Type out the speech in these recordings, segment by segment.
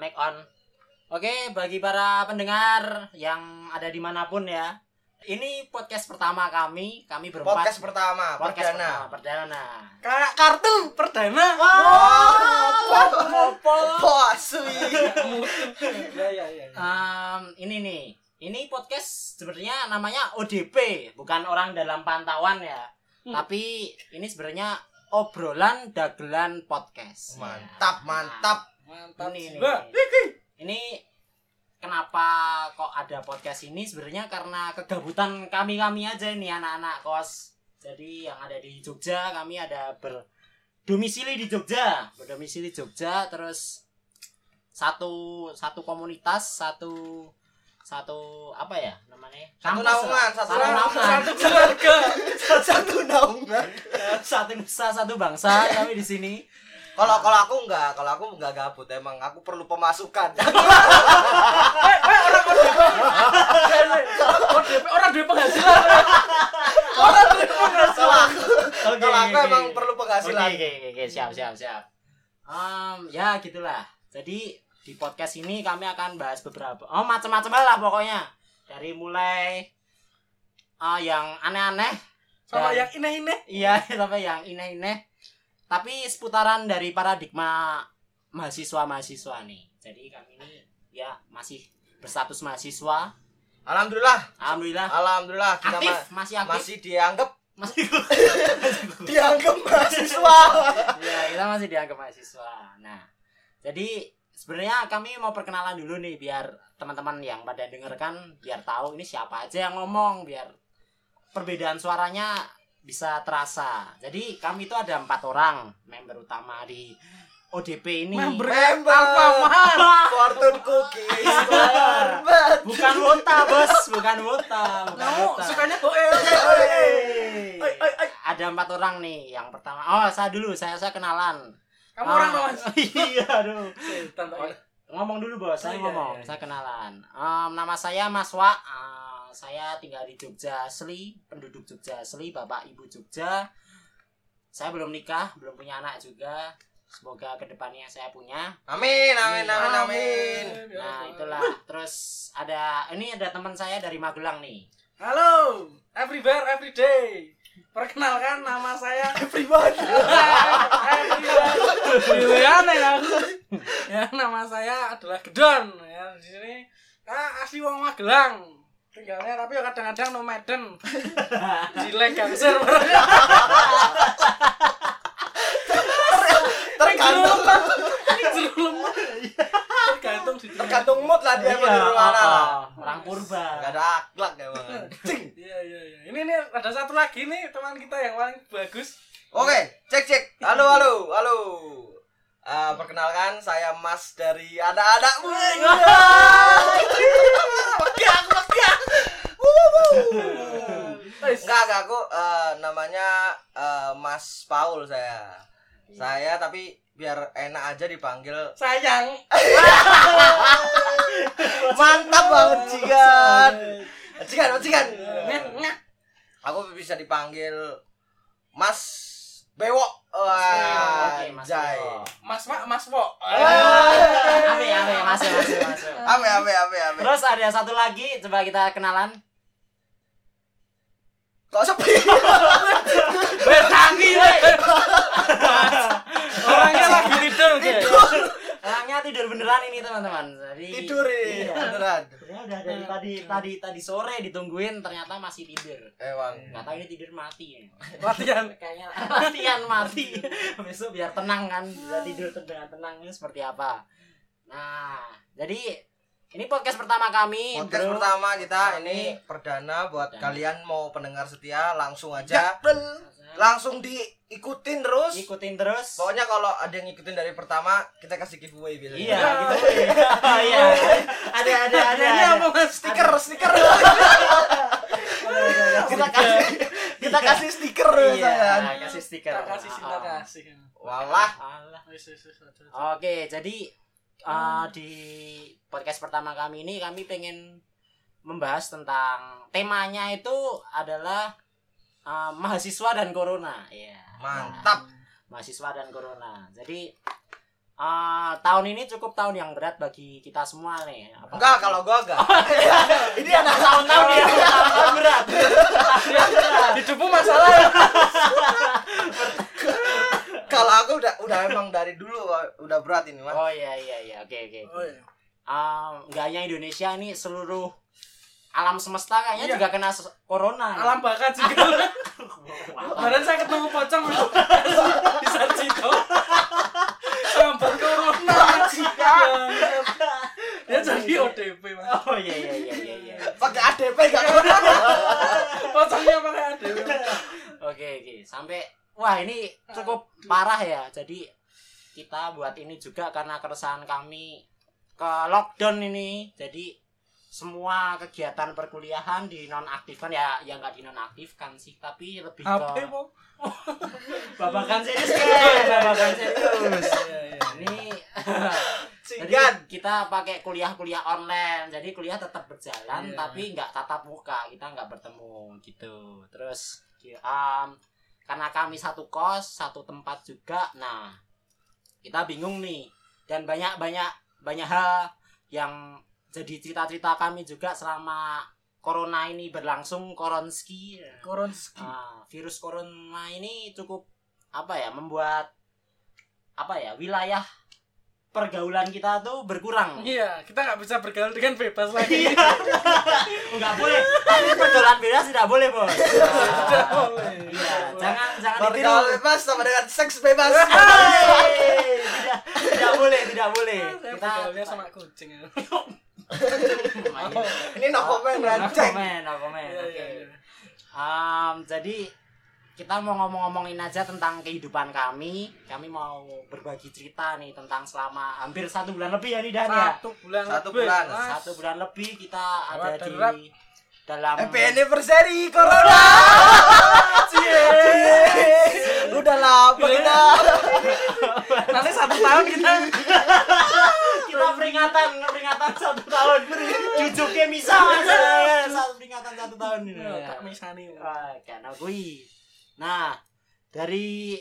make on. Oke, bagi para pendengar yang ada di mana pun ya. Ini podcast pertama kami, kami berempat. Podcast pertama, Podcast perdana. pertama, perdana. Kayak kartu perdana. Apa? Posui. Ya ya ya. Em, ini nih, ini podcast sebenarnya namanya ODP, bukan orang dalam pantauan ya. Hmm. Tapi ini sebenarnya obrolan dagelan podcast. Mantap, mantap. Mantap. Ini, ini, ini. Ini kenapa kok ada podcast ini sebenarnya karena kegabutan kami-kami aja nih anak-anak kos. Jadi yang ada di Jogja kami ada berdomisili di Jogja, berdomisili Jogja terus satu satu komunitas, satu satu apa ya namanya? Satu naungan, satu satu naungan. Satu keluarga. Satu naungan. satu nusa, satu bangsa kami di sini. Kalau kalau aku enggak, kalau aku enggak gabut emang aku perlu pemasukan. ODP orang duit penghasilan. Orang perlu penghasilan. Oke, Kalau aku emang perlu penghasilan. Oke, oke, oke, siap, siap, siap. Em, ya gitulah. Jadi di podcast ini kami akan bahas beberapa, oh macam-macam hal lah pokoknya. Dari mulai ah yang aneh-aneh, Sama yang ini-ini. iya sampai yang ineh-ineh. Tapi seputaran dari paradigma mahasiswa-mahasiswa nih. Jadi kami ini ya masih berstatus mahasiswa. Alhamdulillah. Alhamdulillah Alhamdulillah kita aktif, ma- masih aktif. masih dianggap Masih dianggap mahasiswa. ya kita masih dianggap mahasiswa nah jadi sebenarnya kami mau perkenalan dulu nih biar teman-teman yang pada dengarkan biar tahu ini siapa aja yang ngomong biar perbedaan suaranya bisa terasa jadi kami itu ada empat orang member utama di ODP ini Member. Member Alfamart. Fortune Cookies. Terbat. bukan wota bos bukan wota bukan Kamu wota. sukanya oi. ada empat orang nih yang pertama oh saya dulu saya saya kenalan Kamu Ah, orang Mas. iya aduh Oh, ngomong dulu bos saya Oh, iya, ngomong iya, iya. saya kenalan Em, nama saya Mas Wa Eh, saya tinggal di Jogja asli penduduk Jogja asli bapak ibu Jogja saya belum nikah belum punya anak juga semoga ke depannya saya punya Amin, amin, amin, amin. nah itulah terus ada ini ada teman saya dari Magelang nih Halo, everywhere, everyday. Perkenalkan nama saya Everyone. Aneh aku. Ya, nama saya adalah Gedon. Ya, di sini ah, asli wong Magelang. Tinggalnya tapi ya kadang-kadang nomaden. Jilek gangster. Tergantung Tergantung di tergantung mood lah dia mau di mana. lah. orang purba Enggak ada akhlak emang. Cing. Iya, iya, iya. Ini nih ada satu lagi nih teman kita yang paling bagus. Oke, cek cek. Halo, halo, halo. Eh, perkenalkan saya Mas dari megang. Wes. Enggak, enggak aku eh, namanya eh, Mas Paul saya. Saya tapi biar enak aja dipanggil Sayang. mantap banget Cigan. Cigan, Cigan. Aku bisa dipanggil Mas Bewok. Wah, Mas. Mas Mak, Mas Wo. Ape, ape, masuk, masuk, masuk. Ame, ame, ame, ame. Terus ada satu lagi, coba kita kenalan. Kok sepi? Bertangi. Orangnya lagi tidur. Orangnya tidur beneran ini teman-teman. Jadi Tidur ini, Iya. beneran. Udah dari tadi tadi tadi sore ditungguin ternyata masih tidur. Emang. Nggak tahu ini tidur mati ya. Latihan. Kayaknya latihan mati. Besok biar tenang kan, bisa tidur dengan tenang ini seperti apa. Nah, jadi ini podcast pertama kami. Podcast bro. pertama kita ini perdana buat Dan- kalian mau pendengar setia langsung aja Ya. Langsung diikutin terus. ikutin terus. Pokoknya kalau ada yang ngikutin dari pertama kita kasih giveaway biasanya. Iya, gitu. Iya. Ada ada ada. Ini apa? Stiker, stiker. kita kasih kita kasih stiker Iya, kasih stiker. Kita kasih cinta Oh. kasih. Walah. Oke, jadi uh, di podcast pertama kami ini kami pengen membahas tentang temanya itu adalah uh, mahasiswa dan corona. Ya. Mantap. mahasiswa dan corona. Jadi Ah, tahun ini cukup tahun yang berat bagi kita semua nih. Apa- Enggak, kalau gua enggak. ini ada tahun-tahun ya, tahun berat. Tahun yang berat. hidupmu masalah ya Kalau aku udah udah emang dari dulu udah berat ini, Mas. Oh iya iya iya, oke oke. oh iya Ah, hanya Indonesia ini seluruh alam semesta kayaknya Iya. juga kena corona. alam bakat juga kemarin saya ketemu pocong di Sarjito sampai corona dia jadi ODP mas Oh iya iya iya iya iya. Pakai ADP enggak corona. pocongnya pakai ADW Oke oke, sampai wah ini cukup parah ya. Jadi kita buat ini juga karena keresahan kami ke lockdown ini. Jadi semua kegiatan perkuliahan dinonaktifkan ya ya nggak dinonaktifkan sih tapi lebih HP ke po babakan serius guys. Babakan serius. Iya, iya. ini jadi Singkat. kita pakai kuliah-kuliah online. Jadi kuliah tetap berjalan Iya. tapi nggak tatap muka. Kita nggak bertemu gitu. Terus um, karena kami satu kos satu tempat juga nah kita bingung nih. Dan banyak banyak banyak hal yang jadi cerita-cerita kami juga selama corona ini berlangsung koronski. Koronski. Ah, virus corona ini cukup apa ya membuat apa ya wilayah pergaulan kita tuh berkurang. Iya kita nggak bisa bergaul dengan bebas lagi. Nggak boleh. Tapi pergaulan bebas tidak boleh bos. Tidak Ah, boleh. iya jangan jangan ditiru Bergaul bebas sama dengan seks bebas. Tidak tidak boleh tidak boleh. Kita bergaulnya sama kucing. Ini no comment no comment no comment Iya, oke iya, iya. Um, jadi kita mau ngomong-ngomongin aja tentang kehidupan kami. Kami mau berbagi cerita nih tentang selama hampir satu bulan lebih ya nih Dan ya. satu bulan Satu lebih, bulan. Mas. Satu bulan lebih kita ada Lewat di dalam Happy anniversary Corona. Cie. Udah lama kita. nanti satu tahun kita peringatan peringatan satu tahun jujuknya bisa mas satu peringatan satu tahun ini. Ya, Kak Misani kan akui. Nah, dari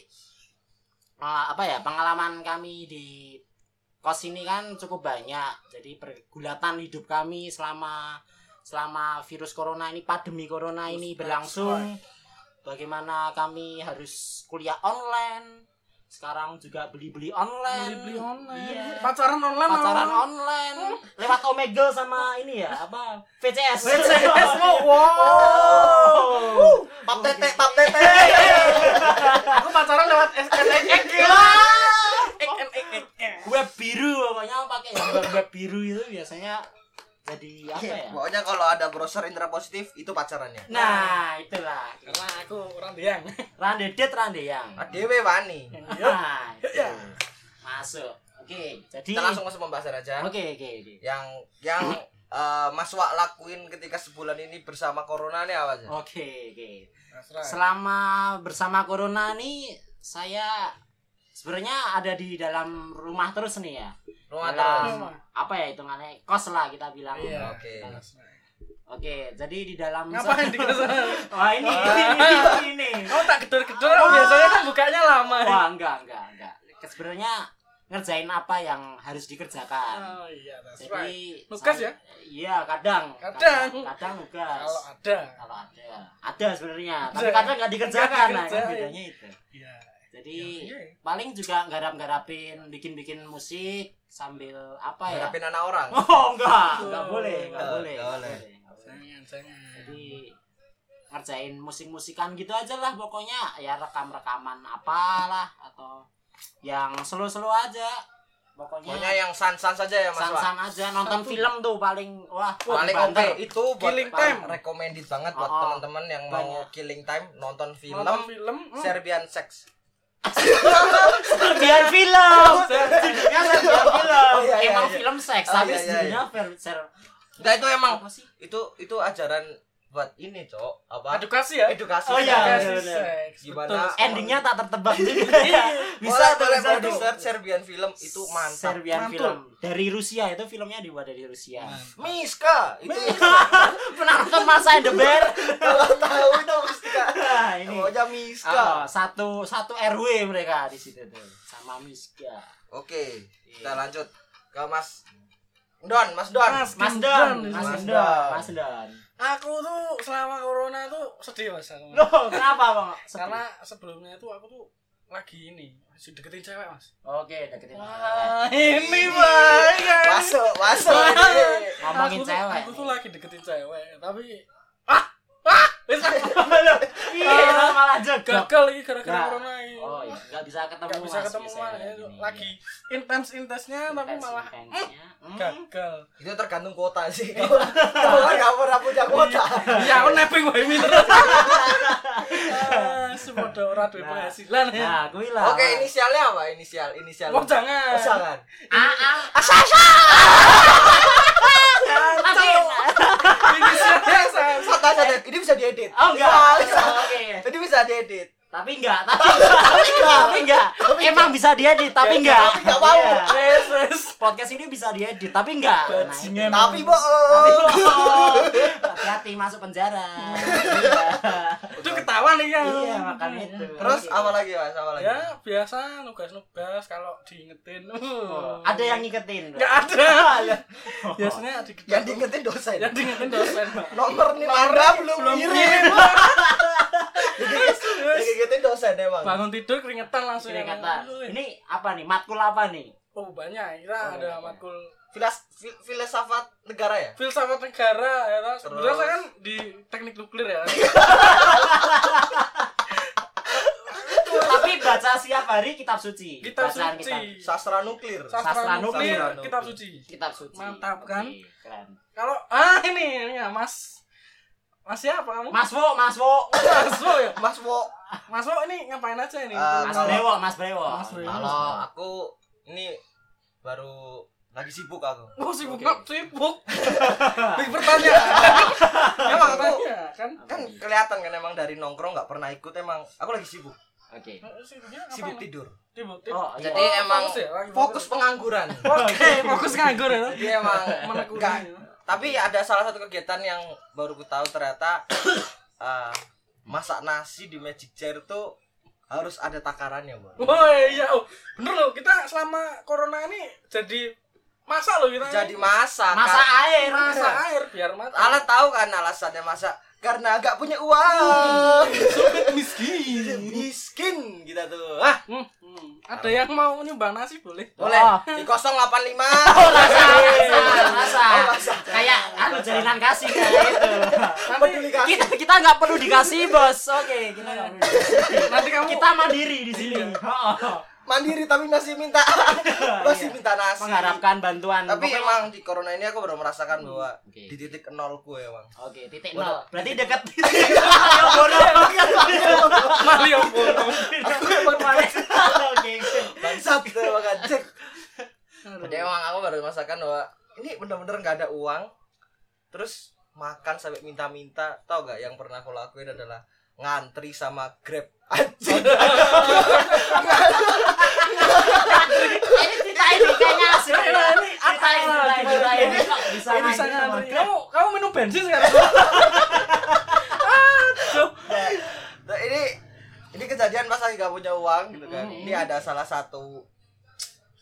ah, apa ya pengalaman kami di kos ini kan cukup banyak. Jadi pergulatan hidup kami selama selama virus corona ini pandemi corona ini berlangsung. Bagaimana kami harus kuliah online. Sekarang juga beli-beli online. beli-beli online Iya. pacaran online Pacaran malah. online lewat Omegle sama ini ya apa VCS. VCS, wow. Pap tete, pap tete. aku pacaran lewat SNX web biru pokoknya pakai web, web biru itu biasanya jadi apa ya Pokoknya kalau ada browser intra positif itu pacarannya. nah itulah karena aku orang diang randedet randeyang Adewe wani. nah itu. Ya. masuk oke jadi Kita langsung masuk pembahasan aja. oke oke oke Yang yang eh, Mas Wak lakuin ketika sebulan ini bersama corona nih apa sih? oke oke selama bersama corona nih saya sebenarnya ada di dalam rumah terus nih ya Rumah dalam terus. apa ya hitungannya kos lah kita bilang Iya. Oke. oke jadi di dalam ngapain di wah ini ini ini, ini. kamu tak gedor-gedor biasanya kan bukanya lama Wah, enggak, enggak, enggak. Sebenarnya ngerjain apa yang harus dikerjakan. oh iya that's right Jadi Nugas saya- ya? Iya, kadang. Kadang. Kadang nugas. kalau ada Kalau ada. Ada sebenarnya, tapi Ada. kadang nggak dikerjakan. Nah, kan bedanya itu. iya Jadi Iya, iya. paling juga garap-garapin, bikin-bikin musik sambil apa ya? Ngadepin anak orang. Oh, enggak, enggak boleh, enggak enggak, boleh. enggak enggak boleh. jangan jangan jadi ngerjain musik-musikan gitu aja lah pokoknya ya rekam-rekaman apalah atau yang slow-slow aja pokoknya, Pokoknya yang san-san saja ya Mas san-san aja nonton film tuh paling wah Paling oke banter. itu buat Killing paling Time. recommended banget buat Oh, oh. teman-teman yang mau Banyak. killing time nonton film nonton film hmm. Serbian Sex. Serbian film. Judulnya Serbian film. Oh, iya, iya, emang iya. film seks Oh, tapi iya, iya, judulnya Nah itu emang apa sih? itu itu ajaran buat ini, Cok. Apa? edukasi ya Edukasi. Oh, iya, edukasi bener-bener. seks Gimana? betul. endingnya tak tertebak juga Iya. bisa boleh, boleh, bisa boleh tuh di search Serbian film itu mantap. Serbian Mantul. film dari Rusia itu filmnya dibuat dari Rusia Miska itu pernah nonton Masa and the Bear kalau tahu itu Miska. nah ini Pokoknya Miska. Oh, satu satu RW mereka di situ tuh sama Miska Oke, kita lanjut ke Mas Don, Mas Don. Mas Mas Don, Mas sini. Don. Don, Mas Don. Aku tuh selama corona tuh sedih mas aku. Loh, kenapa bang? Karena sebelumnya tuh aku tuh lagi ini masih deketin cewek mas. Oke, deketin. Wah ini baik kan. Masuk, masuk. Ngomongin aku tuh, cewek. Aku tuh lagi deketin cewek tapi ah wis Iya, malah jaga. gagal lagi gara-gara Nah. corona ini. Oh iya, nggak bisa ketemu. Gak bisa ketemu mana ya. Lagi intens-intensnya tapi malah intensnya. Hmm. gagal. Itu tergantung kuota sih. Kalau kan pernah punya kuota. Ya aku nebeng wae mi terus. Ah, Sepodo ora duwe Nah. penghasilan ya. Nah, gue lah. Oke, inisialnya apa? Inisial, inisial. Oh jangan. Oh, jangan. Ah, ah. Inisialnya Ini bisa diedit. Oh enggak. Bisa. Oke. Ini bisa diedit. Tapi enggak, tapi tapi enggak. Emang bisa diedit, tapi enggak. Tapi nggak mau. Iya. Wes wes. Podcast ini bisa diedit, tapi enggak. Nah. Tapi Tapi bohong. Hati-hati masuk penjara. Iya. Itu ketawa nih ya. Iya, makanya itu. Terus apa lagi mas? Apa lagi? Ya biasa nugas-nugas kalau diingetin. Oh, Ada yang ngiketin. Enggak ada. Biasanya di Yang diingetin dosen. yang diingetin dosen. Nomor nih belum belum kirim. diingetin dosen emang. Bangun tidur keringetan langsung. Keringetan. Aduh, Ini apa nih? Matkul apa nih? Oh banyak, kita Oh, ada banyak. matkul Filas, fil, filsafat negara ya? filsafat negara ya toh. Sebenarnya saya kan di teknik nuklir ya. Tapi baca siap hari kitab suci. Kitab Bacaan suci. Kitab, Sastra nuklir. Sastra Sastra nuklir, nuklir. kitab suci. kitab suci. Mantap, kan? Keren. Kalau ah ini ini ya Mas Mas siapa kamu? Mas Wo, Mas Wo. Mas Wo ya. Mas Wo, Mas Wo ini ngapain aja ini? Ah, Mas kalau- Brewo, Mas Brewo. Mas Brewo. kalau aku ini baru lagi sibuk aku. Oh sibuk nggak sibuk. Big pertanyaan. Emang aku kan. kan kelihatan kan emang dari nongkrong nggak pernah ikut emang aku lagi sibuk Oke. Sibuknya sibuk tidur Sibuk. Oh, tidur. jadi Oh, emang fokus ya? Fokus pengangguran Oke, fokus nganggur ya. jadi emang Menekuni. enggak tapi ada salah satu kegiatan yang baru ku tahu ternyata eh, masak nasi di Magic Chair tuh harus ada takarannya bro Oh iya, oh bener loh kita selama corona ini jadi masak loh kita. jadi masak Masak kan. air. masak air biar matang. Alat tahu kan alasannya masak karena nggak punya uang miskin. miskin kita tuh ah Hmm, hmm. Ada yang mau nyumbang nasi boleh? boleh Oh. di 085 Rasa, rasa, rasa. Oh, rasa. Kayak anu jalinan kasih kayak itu. kasih Kita kita nggak perlu dikasih bos. Oke, kita nggak perlu. Nanti kamu Kita mandiri di sini. Oh. Mandiri tapi masih minta masih minta nasi. Mengharapkan bantuan. tapi Pokoknya- emang di corona ini aku baru merasakan bahwa Oke. di titik nolku ya bang Oke, titik Bodoh. nol. Berarti dekat titik nol. Malioboro. aku emang bangsat. Jadi emang aku baru merasakan bahwa ini bener-bener nggak ada uang terus makan sampai minta-minta. Tau gak yang pernah aku lakuin adalah ngantri sama grab. Anjing Ini cerita ini kayaknya asli. Cerita ini, cerita ini, cerita ini. Kok bisa Ini ngantri bisa sama ngantri. Grab? Kamu kamu minum bensin sekarang? Aduh. nah, ini ini kejadian pas lagi gak punya uang gitu kan Hmm. ini ada salah satu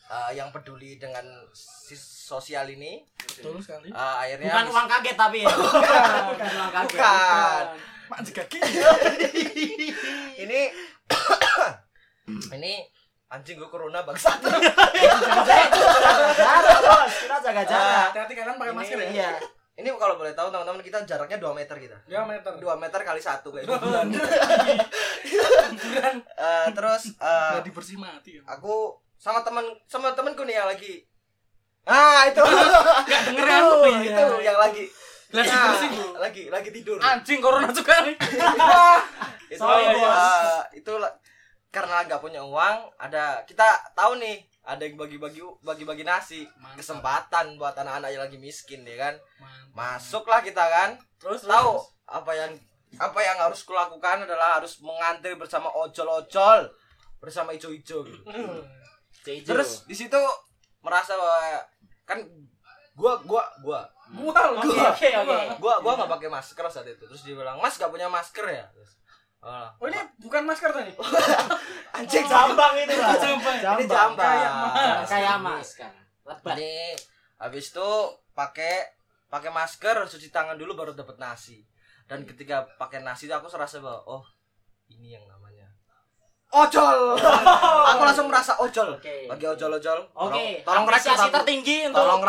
uh, yang peduli dengan si sosial ini Betul sekali. uh, akhirnya Bukan uang kaget tapi ya. Bukan uang kaget. Bukan. Mak juga ini ini anjing gue corona bangsat Jaga jarak, bos. Kita jaga jarak. Hati-hati kalian pakai masker ya. Iya. ini kalau boleh tahu teman-teman kita jaraknya 2 meter kita Ya meter. 2 meter kali satu kayak gitu. Bulan. Eh, terus eh, bersih mati. ya. aku sama temen sama temenku nih yang lagi ah itu Enggak denger itu, aku itu iya. yang lagi Lagi Nah, bersih, lagi lagi tidur Anjing corona juga nih. itu Sorry, eh, bos. itu la- karena nggak punya uang ada kita tahu nih ada yang bagi-bagi bagi-bagi nasi Mantap. kesempatan buat anak-anak yang lagi miskin ya kan Mantap. masuklah kita kan Terus tahu apa yang apa yang harus kulakukan adalah harus mengantri bersama ojol-ojol bersama ijo-ijo gitu. terus? terus di situ merasa bahwa kan gua gua gua Gua Oke, oke, oke. gua gua nggak pakai masker saat itu terus dia bilang mas gak punya masker ya terus Oh. Oh ini bukan masker tadi. Anjing jambang itu lah Jambang. Ini jambang. Kayak mas. kayak masker lebat habis itu pakai pakai masker, cuci tangan dulu baru dapat nasi. Dan ketika pakai nasi itu aku serasa bahwa oh, ini yang namanya ojol. aku langsung merasa ojol. Oke. Bagi ojol-ojol, tolong, Oke, tolong rekrut apresiasi aku. tertinggi untuk Tolong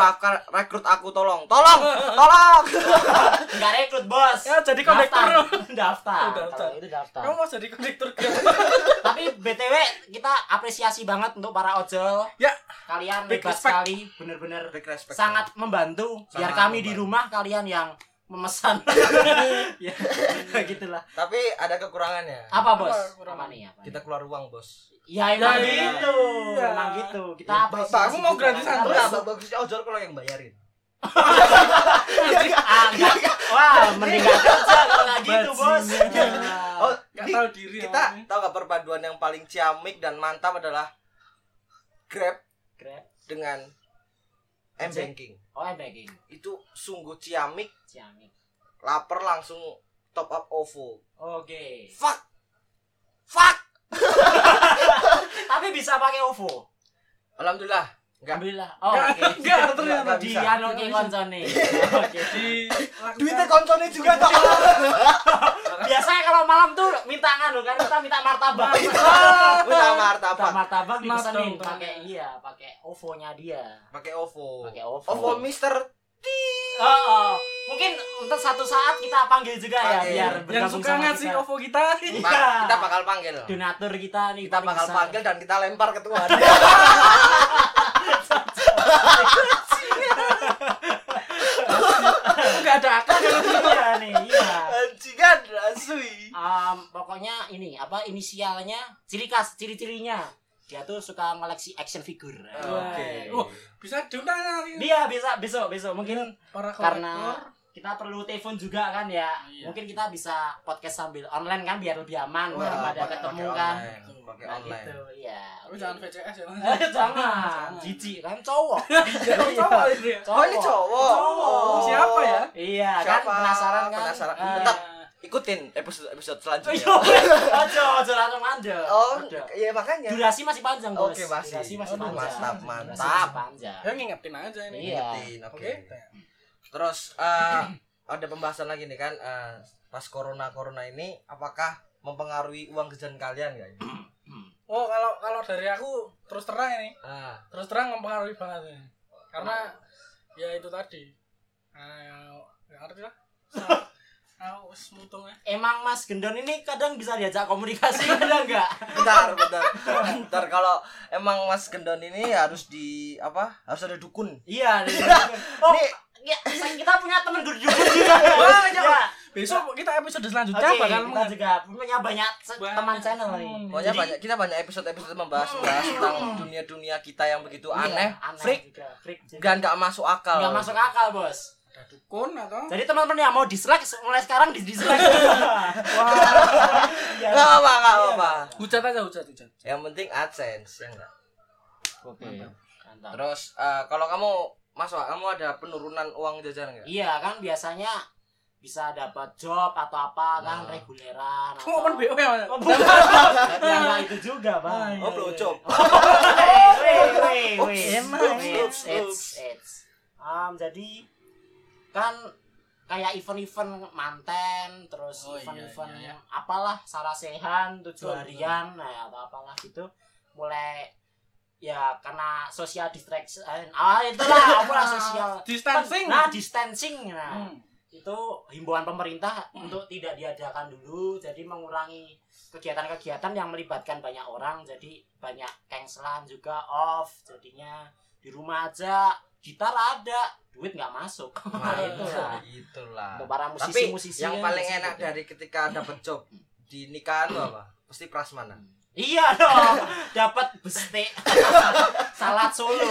rekrut aku tolong. Tolong. Tolong. enggak rekrut bos. Ya, jadi kondektur. Daftar. daftar. Oh, daftar. Itu daftar. Kamu mau jadi kondektur gak? Tapi BTW kita apresiasi banget untuk para ojol. Ya. Kalian Big hebat respect. sekali, bener-bener sangat membantu biar Sangat kami di membantu. rumah kalian yang memesan. ya, gitulah. Tapi ada kekurangannya. Apa, Bos? Apa? Apa nih? Apa? Kita keluar uang, Bos. Ya emang Ya, gitu. iya. Emang gitu. Kita Ya, apresiasi. Bapak, aku mau gratisan terus. Apresiasi. bagusnya ojol kalau yang bayarin. Ah, enggak. Wah, mending gak kerja kalau nggak gitu, Bos. Oh, Gak di- tahu diri. kita tahu gak perpaduan yang paling ciamik dan mantap adalah Grab Grab. dengan M banking. Oh, banking. Itu sungguh ciamik, Ciamik. lapar langsung top up OVO. Oke. Fuck. Fuck. Tapi bisa pakai OVO. Alhamdulillah. Enggak. Alhamdulillah. Oh, oke. enggak, ternyata. Nggak Di anu ki koncone. Oke. Di Duitnya koncone juga toh. Biasanya kalau malam tuh minta nganu kan kita minta martabak. Minta Minta martabak. martabak dipesenin pakai iya, pakai OVO-nya dia. Pakai OVO. Pakai OVO. OVO Mister Oh, oh. mungkin untuk satu saat kita panggil juga ya Panggil. biar yang suka sama ngasih kita. OVO kita. Iya. Kita bakal panggil. Donatur kita nih Kita bakal besar. panggil dan kita lempar ke Tuhan. Enggak ada akal kalau iya nih, iya. Anjingan asui. Em, pokoknya ini apa inisialnya ciri khas ciri-cirinya dia tuh suka ngoleksi action figure Oke. Oh, bisa diundang dia bisa besok besok mungkin para karena kolektor. Kita perlu telepon juga kan ya Iya. mungkin kita bisa podcast sambil online kan biar lebih aman Wah, daripada pakai- ketemu kan online, Pakai nah online. gitu iya Tapi jangan VCS ya. Eh, jangan jijik kan cowok cowok itu ya. Oh, ini cowok. Cowok. Siapa ya? iya Siapa? kan penasaran kan Penasaran. Eh, Tetap ikutin episode episode selanjutnya. Iya, ojo, ojo langsung aja. Oh, iya makanya. Durasi masih panjang, Bos. Oke, masih. Durasi masih Aduh, panjang. mantap, Durasi mantap. masih panjang. Ya ngingetin aja ini. Iya. Ingetin, Oke. Oke. Terus eh, ada pembahasan lagi nih kan eh, pas corona corona ini apakah mempengaruhi uang jajan kalian nggak? ini? Oh, kalau kalau dari aku terus terang ini, Ah, terus terang mempengaruhi banget ini. Karena ya itu tadi. Ah, nggak ngerti lah. Ya. Emang Mas Gendon ini kadang bisa diajak komunikasi kadang enggak? bentar, bentar. bentar kalau emang Mas Gendon ini harus di apa? Harus ada dukun. Iya, Oh, Ini ya, kita punya teman guru juga. Wah, ya. ya. Besok kita episode selanjutnya bakal kita juga punya banyak teman channel nih. teman. Pokoknya Jadi- banyak kita banyak episode-episode membahas bahas tentang dunia-dunia kita yang begitu aneh, Iya, aneh freak juga, freak juga. dan gak masuk akal. Nggak masuk akal, Bos. ada dukun atau Jadi teman-teman yang mau dislike mulai sekarang di dislike. Wah. Iya. Gak apa, gak apa. hujat aja hujat hujat. Yang penting AdSense ya enggak. Oke. Terus eh, kalau kamu Mas Wak, kamu ada penurunan uang jajan enggak? Iya kan biasanya bisa dapat job atau apa kan Nah. reguleran Kamu open BO ya? Mas? Oh, ya enggak itu juga Ah, bang iya. Oh, weh, weh. Enak. Eits, eits, eits. Um, jadi kan kayak event-event manten terus Oh, iya, event-event iya, iya. apalah sarasehan tujuh harian nah atau apalah gitu mulai ya karena social distraction ah itulah apalah sosial Distancing. nah distancing nah Hmm. itu himbauan pemerintah untuk tidak diadakan dulu jadi mengurangi kegiatan-kegiatan yang melibatkan banyak orang jadi banyak cancelan juga off jadinya di rumah aja gitar ada duit nggak masuk Nah, itulah itulah. untuk para Tapi musisi-musisi yang paling enak dari ketika dapat job di nikahan apa? Pasti prasmanan. Iya dong. Dapat bestek salad solo.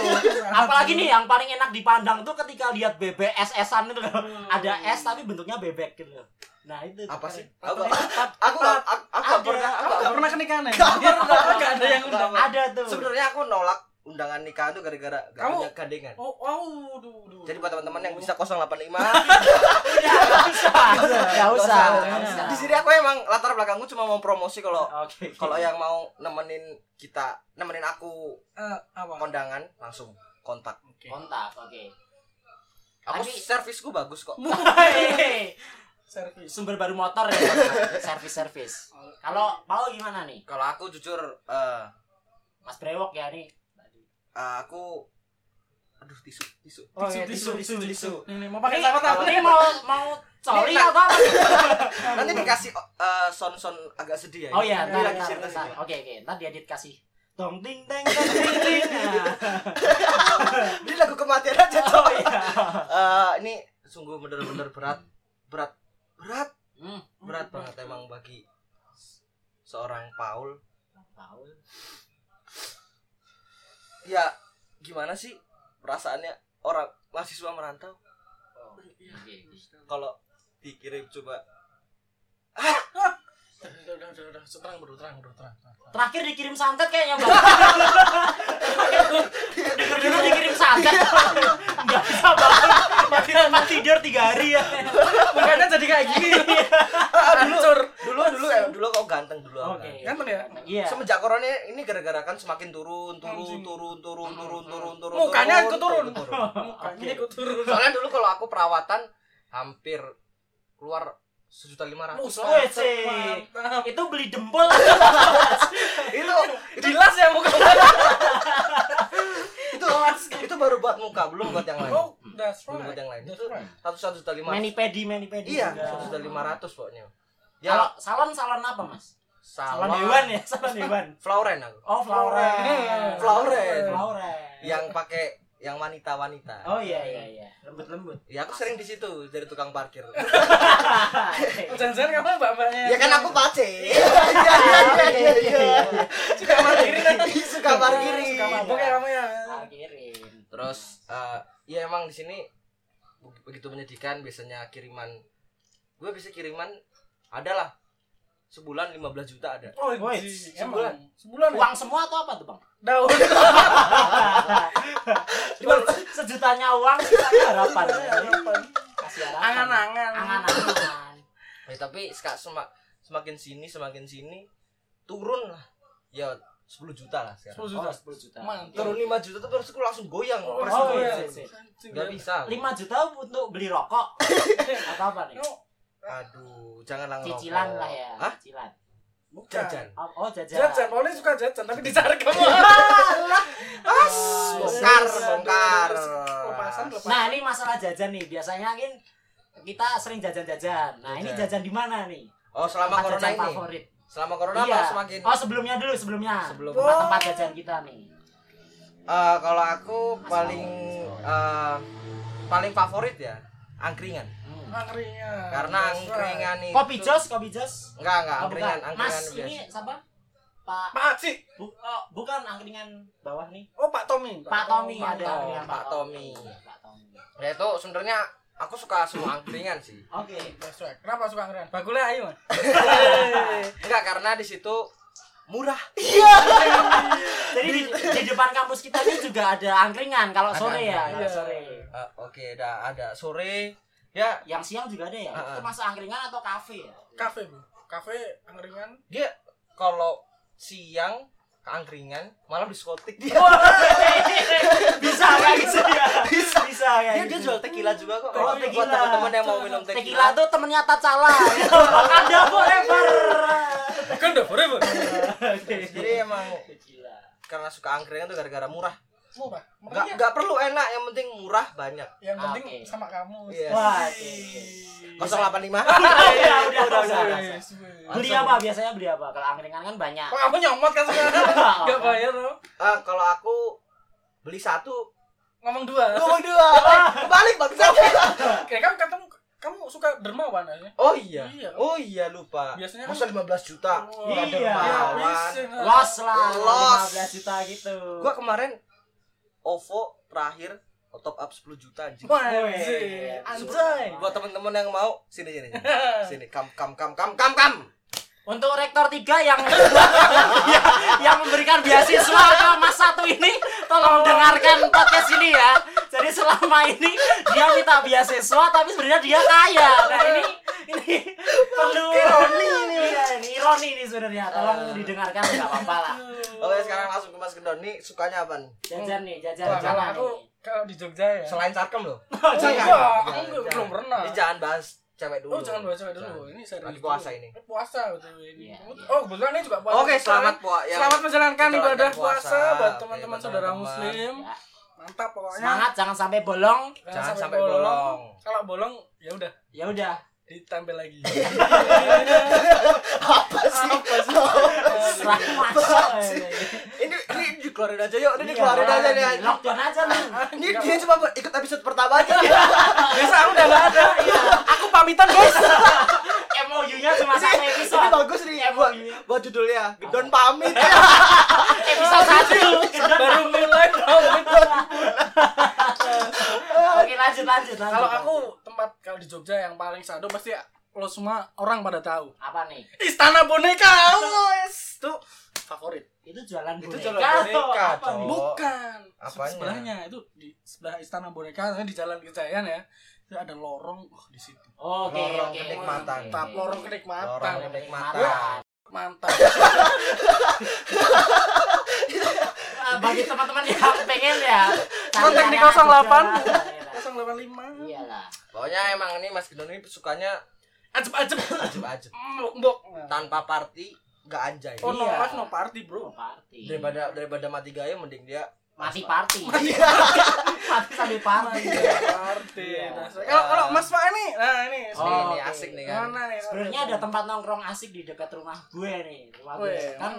Apalagi nih yang paling enak dipandang tuh ketika lihat bebek es-esan itu loh. Ada es tapi bentuknya bebek gitu loh. nah itu Apa sih? Aku gak, aku aku, aku pernah, aku pernah ke nikahan ya. Ada yang undang. ada tuh. Sebenarnya aku nolak undangan nikah tuh gara-gara gak Kamu- punya gandengan. Oh, wow, duh, duh. Jadi buat teman-teman yang bisa 085 Enggak usah. Enggak usah. Di sini aku emang latar belakangku cuma mau promosi kalau kalau yang mau nemenin kita, nemenin aku Eh, apa? kondangan langsung kontak. Kontak, oke. Aku Tapi- servisku bagus kok. Hei, Servis. Sumber baru motor ya. Servis-servis. Kalau mau gimana nih? Kalau aku jujur eh Mas Brewok ya nih. Eh, aku aduh tisu tisu. Oh, iya, tisu, tisu, tisu. Nih, nih, mau pakai apa tak? Ini mau mau atau apa? Nanti dikasih eh, sound-sound agak sedih ya. Oh iya, Ini ntar, lagi cerita sedih. Oke, oke. Ntar diedit kasih. Dong ting teng tong ting ting. Ini lagu kematian aja Oh coy. iya. Eh, ini sungguh bener-bener berat, berat, berat, Hmm, berat banget emang bagi seorang Paul. tahu. Ya gimana sih perasaannya orang mahasiswa merantau Oh, Iya. oke. kalau dikirim coba Udah, udah, udah, udah. Terang, bro, terang, bro, terang. Terakhir dikirim santet kayaknya, Bang. Denger dulu dikirim santet. Enggak bisa bangun. Mati, mati tidur tiga hari ya. Makanya jadi kayak gini. Hancur. dulu dulu ya dulu kau ganteng dulu aku Oke. kan. Ganteng ya? Iya. semenjak corona ini gara-gara kan semakin turun turun turun turun turun turun turun Mukanya ikut turun. turun. Mukanya ikut turun. soalnya dulu kalau aku perawatan hampir keluar sejuta lima ratus. Itu beli dempul. itu Jelas ya muka. itu itu baru buat muka belum buat yang lain Oh, that's belum buat right. yang lain itu right. satu satu juta lima Mani pedi, mani pedi. iya satu juta lima ratus pokoknya Kalau ya salon salon apa, Mas? Salon salon hewan ya, salon hewan. Flauren aku Oh, flower. Flauren. Flower. yang pakai yang wanita wanita Oh iya iya iya. Lembut-lembut. ya aku sering di situ dari tukang parkir Oh, Jangan-jangan kamu mbak-mbaknya. ya kan aku pace iya iya iya iya iya suka parkirin. suka parkirin Suka mabok ya kamu ya. Kirim. terus eh, ya emang di sini be- begitu menyedihkan biasanya kiriman gue bisa kiriman adalah sebulan 15 juta ada Oh, ji, sebulan. emang. Sebulan. ya? Uang semua atau apa tuh, Bang? Daun. Sejutanya uang, sisanya harapan. Harapan. Kasih harapan. Angan-angan. Angan-angan. Ya, tapi seka- sema- semakin sini semakin sini turun lah ya 10 juta lah sekarang 10 Oh, juta. 10 juta. Mantap. turun 5 juta tuh terus aku langsung goyang Oh, oh, iya, iya. iya. nggak bisa 5 juta untuk beli rokok. Atau apa nih? Oh, aduh jangan lang Cicilan lah ya. Hah? Cicilan. bukan. jajan Oh, oh, jajan. Jajan, Paulin suka jajan tapi dicari kamu. as Oh, bongkar iya, bongkar lepasan. Nah, ini masalah jajan nih. Biasanya kan kita sering jajan-jajan. Nah, ini Jajan. di mana nih? oh selama Tempat corona ini favorit. selama corona Iya. apa semakin Oh, sebelumnya dulu, sebelumnya. Sebelum- tempat, tempat jajan kita nih. Eh, kalau aku paling eh, paling favorit ya angkringan. Angkringan. karena angkringan itu Kopi jos, kopi jos. enggak enggak Oh, angkringan bukan. angkringan Mas, biasa ini siapa? Pak Pak Haji. bu, oh, bukan angkringan bawah nih. Oh, Pak Tommy. Pak Tommy Pak ada Tommy. angkringan Pak Tommy. Pak Tommy. ya itu sebenarnya aku suka semua angkringan sih Oke. Right. Kenapa suka angkringan? Bagulnya ayo, Mas. enggak karena di situ murah Jadi di, di depan kampus kita ini juga ada angkringan kalau Ada sore ya, Iya. sore. Eh, oke ada ada sore ya Yang siang juga ada ya? Ah, ah. Itu masuk angkringan atau kafe ya? Kafe, Bu. Kafe angkringan. dia kalau siang ke angkringan malah diskotik dia bisa kayak gitu ya? Bisa, bisa kayak dia, gitu. dia jual tequila juga kok Oh, buat tequila. teman-teman yang mau minum Tequila tequila tuh temennya Tacala. gitu. Ada forever. Kan udah forever. jadi emang Tequila. karena suka angkringan tuh gara-gara murah Murah. nggak nggak perlu enak yang penting murah banyak yang penting Oke. sama kamu. Iya. Wah, Ih. 085 udah, udah, udah, udah, udah. Wes, wes. Beli apa biasanya beli apa? Kalau angkringan kan banyak. Kok kamu nyomot kan sekarang? Gak bayar loh. Ah, kalau aku beli satu Ngomong dua. ngomong dua balik bangsa Kayak kamu kamu kamu suka dermawan aja. oh iya Iya. oh iya lupa Biasanya masa 15 juta Nggak ada iya. dermawan. bisa. Los lah, Los. 15 juta gitu. gua kemarin OVO terakhir top up 10 juta anjing anjay. Buat temen-temen yang mau sini sini sini. sini kam kam kam kam kam kam Untuk rektor 3 yang yang, yang memberikan beasiswa ke Mas satu ini tolong dengarkan podcast ini ya. Jadi selama ini dia minta beasiswa tapi sebenarnya dia kaya. Nah ini ini perlu ironi ini ya, ini ironi ini sebenarnya. Tolong didengarkan nggak apa-apa lah. Oke, sekarang langsung ke Mas Gendon nih sukanya apa nih? Jajan nih, jajan Wah, aku kalau di Jogja ya. Selain sarkem loh. Oh, Enggak, jangan. enggak, aku jangan. belum pernah. Ini jangan bahas cewek dulu. Oh, jangan bahas cewek dulu. Jangan. Ini serius. Lagi puasa ini. Eh, Puasa betul ini. Iya, iya. Oh, kebetulan ini juga puasa. Oke, selamat puasa. Selamat menjalankan ibadah puasa. puasa buat teman-teman buat saudara teman-teman. muslim. Ya, Mantap pokoknya. Semangat jangan sampai bolong. Jangan sampai bolong. Kalau bolong ya udah Ya udah. ditempel lagi. Apa sih? Serah masuk. Ini ini dikeluarin aja yuk. Ini Iya, dikeluarin aja nih. Lockdown aja nih. Ini dia cuma buat ikut episode pertama aja. Biasa aku udah enggak ada. Aku pamitan, guys. MOU-nya cuma satu Ini episode. bagus nih buat buat judulnya. Gendon pamit. Episode satu. Baru mulai pamit. Oke lanjut lanjut lanjut. Kalau aku tempat kalau di Jogja yang paling sado pasti lo semua orang pada tahu. apa nih? Istana Boneka. Itu favorit. Itu jualan Itu boneka. jualan atau boneka, apa nih? Bukan. Apanya? Sebelahnya itu di sebelah Istana Boneka di Jalan Kejayaan ya. Itu ada lorong oh di situ. Oke Lorong oke. kenikmatan. Mantap, lorong kenikmatan. Lorong kenikmatan. Mantap. Mantap. Bagi teman-teman yang pengen ya. Kontak di cari anak 08. Jogja. 085. Iyalah. Pokoknya emang ini Mas Gendon ini sukanya Ajep-ajep. ajib-ajib. Mbok-mbok. Tanpa party nggak anjay. Oh, no Iya. life no party, Bro, Bro. party. Daripada daripada mati gaya mending dia mati party. Iya. mati sambil party. Party. Iya. Dasar. Kalau kalau Mas Pak ini, nah ini. Oh, Ini, oke. asik nih kan. Mana nih? Sebenarnya ada tempat nongkrong asik di dekat rumah gue nih. Rumah gue. Kan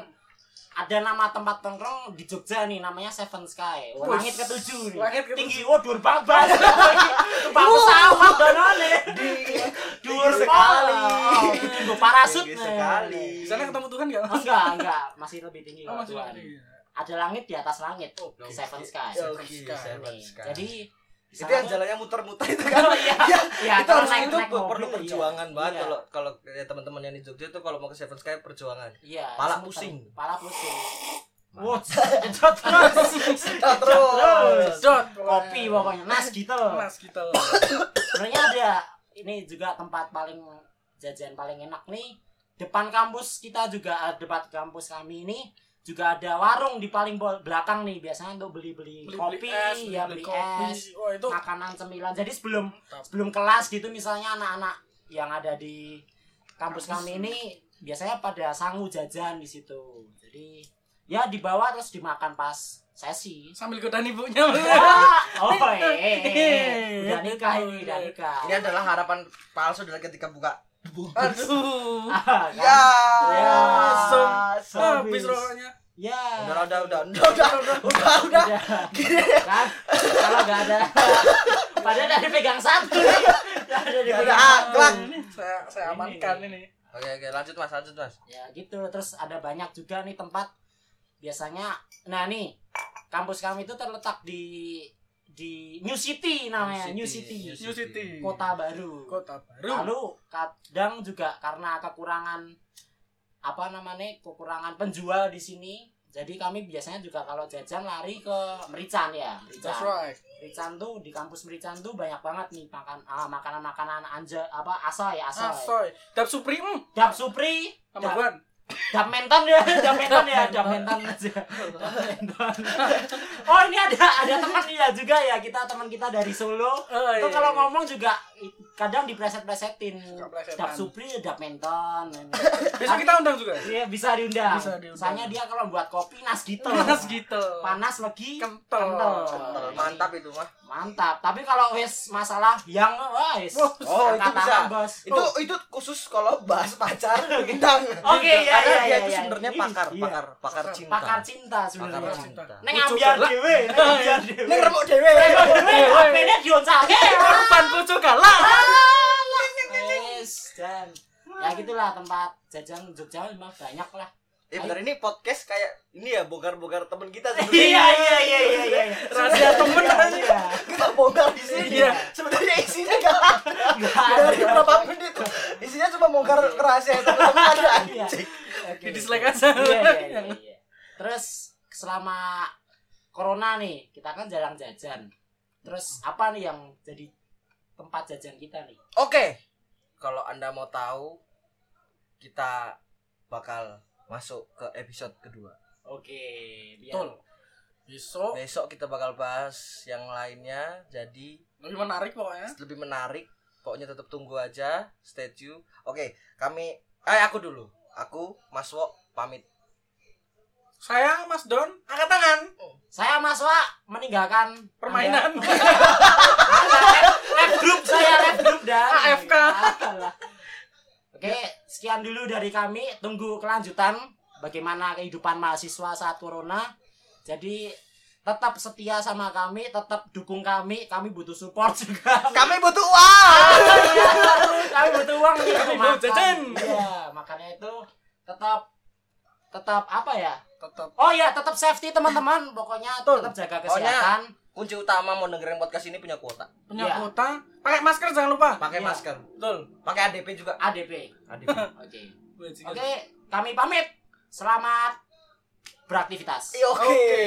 ada nama tempat nongkrong di Jogja nih namanya Seven Sky. Oh, langit ketujuh nih. langit ketujuh. Tinggi oh dur babas. Tumpah pesawat donone. Dur sekali. Oh, gue parasut Tinggi nih. sekali. Di sana ketemu Tuhan enggak? Enggak, enggak, masih lebih tinggi Oh, Tuhan. lagi. Ada langit di atas langit. Oke. Seven Sky. Seven Sky. Jadi di itu yang jalannya muter-muter itu kan. Oh iya. Iya, itu kalau harus naik- itu naik mobil, perlu iya. perjuangan banget Iya. kalau kalau ya, teman-teman yang di Jogja itu kalau mau ke Seven Sky perjuangan. Iya. Pala pusing. Pala pusing. Wow, jedot terus. Terus. Kopi pokoknya nas gitu. Mas kita. Sebenarnya ada ini juga tempat paling jajan paling enak nih. Depan kampus kita juga ada depan kampus kami ini juga ada warung di paling belakang nih biasanya untuk beli-beli kopi, ya beli, es, Oh, itu makanan cemilan. Jadi sebelum Mantap. sebelum kelas gitu misalnya anak-anak yang ada di kampus kami ini biasanya pada sangu jajan di situ. Jadi ya dibawa terus dimakan pas sesi. sambil godain ibunya. Oh, eh, eh, eh. udah nikah ini, udah nikah. Ini adalah harapan palsu dari ketika buka. Aduh. Ah, kan? Ya. Ya, sem- Habis. Habis rokoknya. Ya. Udah, udah, udah, udah, udah, udah, udah, udah. Udah. Kan? Kalau nggak ada, padahal dari pegang satu nih. Dipegang ah. Saya saya amankan ini. Oke, oke, lanjut Mas, lanjut Mas. Ya gitu. Terus ada banyak juga nih tempat. Biasanya, nah nih kampus kami itu terletak di di New City namanya New New City, City. New City. kota baru. Kota baru. Lalu kadang juga karena kekurangan apa namanya kekurangan penjual di sini. Jadi kami biasanya juga kalau jajan lari ke Merican ya, That's Merican. right. Merican tuh di kampus Merican tuh banyak banget nih makan ah, makanan-makanan anja apa asoy asoy. Asoy. Dap Supreme. Dap Supri, Number dap menton ya, dap menton ya, dap menton aja. Oh ini ada ada teman ya juga ya kita teman kita dari Solo. Oh, Itu iya, kalau iya. ngomong juga kadang dipreset-presetin. Dap Supri, dap menton. Besok kita undang juga. Iya bisa diundang. Bisa diundang. Soalnya dia kalau buat kopi nas gitu. Panas gitu. Panas lagi Kental. Kental, mantap itu mah. Mantap. Tapi kalau wes masalah yang wah wes. Oh, itu bisa. tangan, Bos. Itu itu khusus kalau bahas pacar gendang. Oke, iya, Karena iya, dia iya, itu iya. sebenarnya Iya, pakar, iya. pakar, pakar cinta. Pakar cinta sebenarnya. Pakar cinta. cinta. Neng ambiar dhewe, neng ambiar dhewe. Ini remuk dewe. Remuk dhewe, HP-ne dioncalke. Korban kucu galak. Wes, dan ya gitulah tempat jajan Jogja memang banyak lah. Eh bener ini podcast kayak ini ya bongkar-bongkar temen kita Iya iya iya iya iya. iya. Rahasia temen Iya, aja. iya. Kita bongkar di sini. Iya. Sebenarnya isinya gak ada. Dari ada. berapa menit. Isinya cuma bongkar rahasia temen-temen ada Iya. anjing. Oke. Di dislike aja. Iya, iya, iya, iya. Terus selama corona nih kita kan jarang jajan. Terus apa nih yang jadi tempat jajan kita nih? Oke. Kalau Anda mau tahu kita bakal masuk ke episode kedua. Oke, biar Betul. Besok Besok kita bakal bahas yang lainnya. Jadi lebih menarik pokoknya. lebih menarik. Pokoknya tetap tunggu aja. Stay tune. Oke, kami eh aku dulu. Aku Mas Wo pamit. Saya Mas Don angkat tangan saya Mas Wak meninggalkan permainan. Lab group saya lab group dan AFK. Alah. Oke, sekian dulu dari kami. Tunggu kelanjutan bagaimana kehidupan mahasiswa saat corona. Jadi tetap setia sama kami, tetap dukung kami. Kami butuh support juga. Kami butuh uang. kami butuh uang nih Kami makan. jajan. Iya, makanya itu tetap tetap apa ya? Tetap Oh ya, tetap safety teman-teman. Pokoknya tetap jaga Pokoknya- kesehatan. Kunci utama mau dengerin podcast ini punya kuota. punya Iya. kuota. Pakai masker jangan lupa. Pakai Iya. masker. Betul. Pakai ADP juga. ADP. ADP. Oke. Oke, kami pamit. Selamat beraktivitas. Oke. Oke.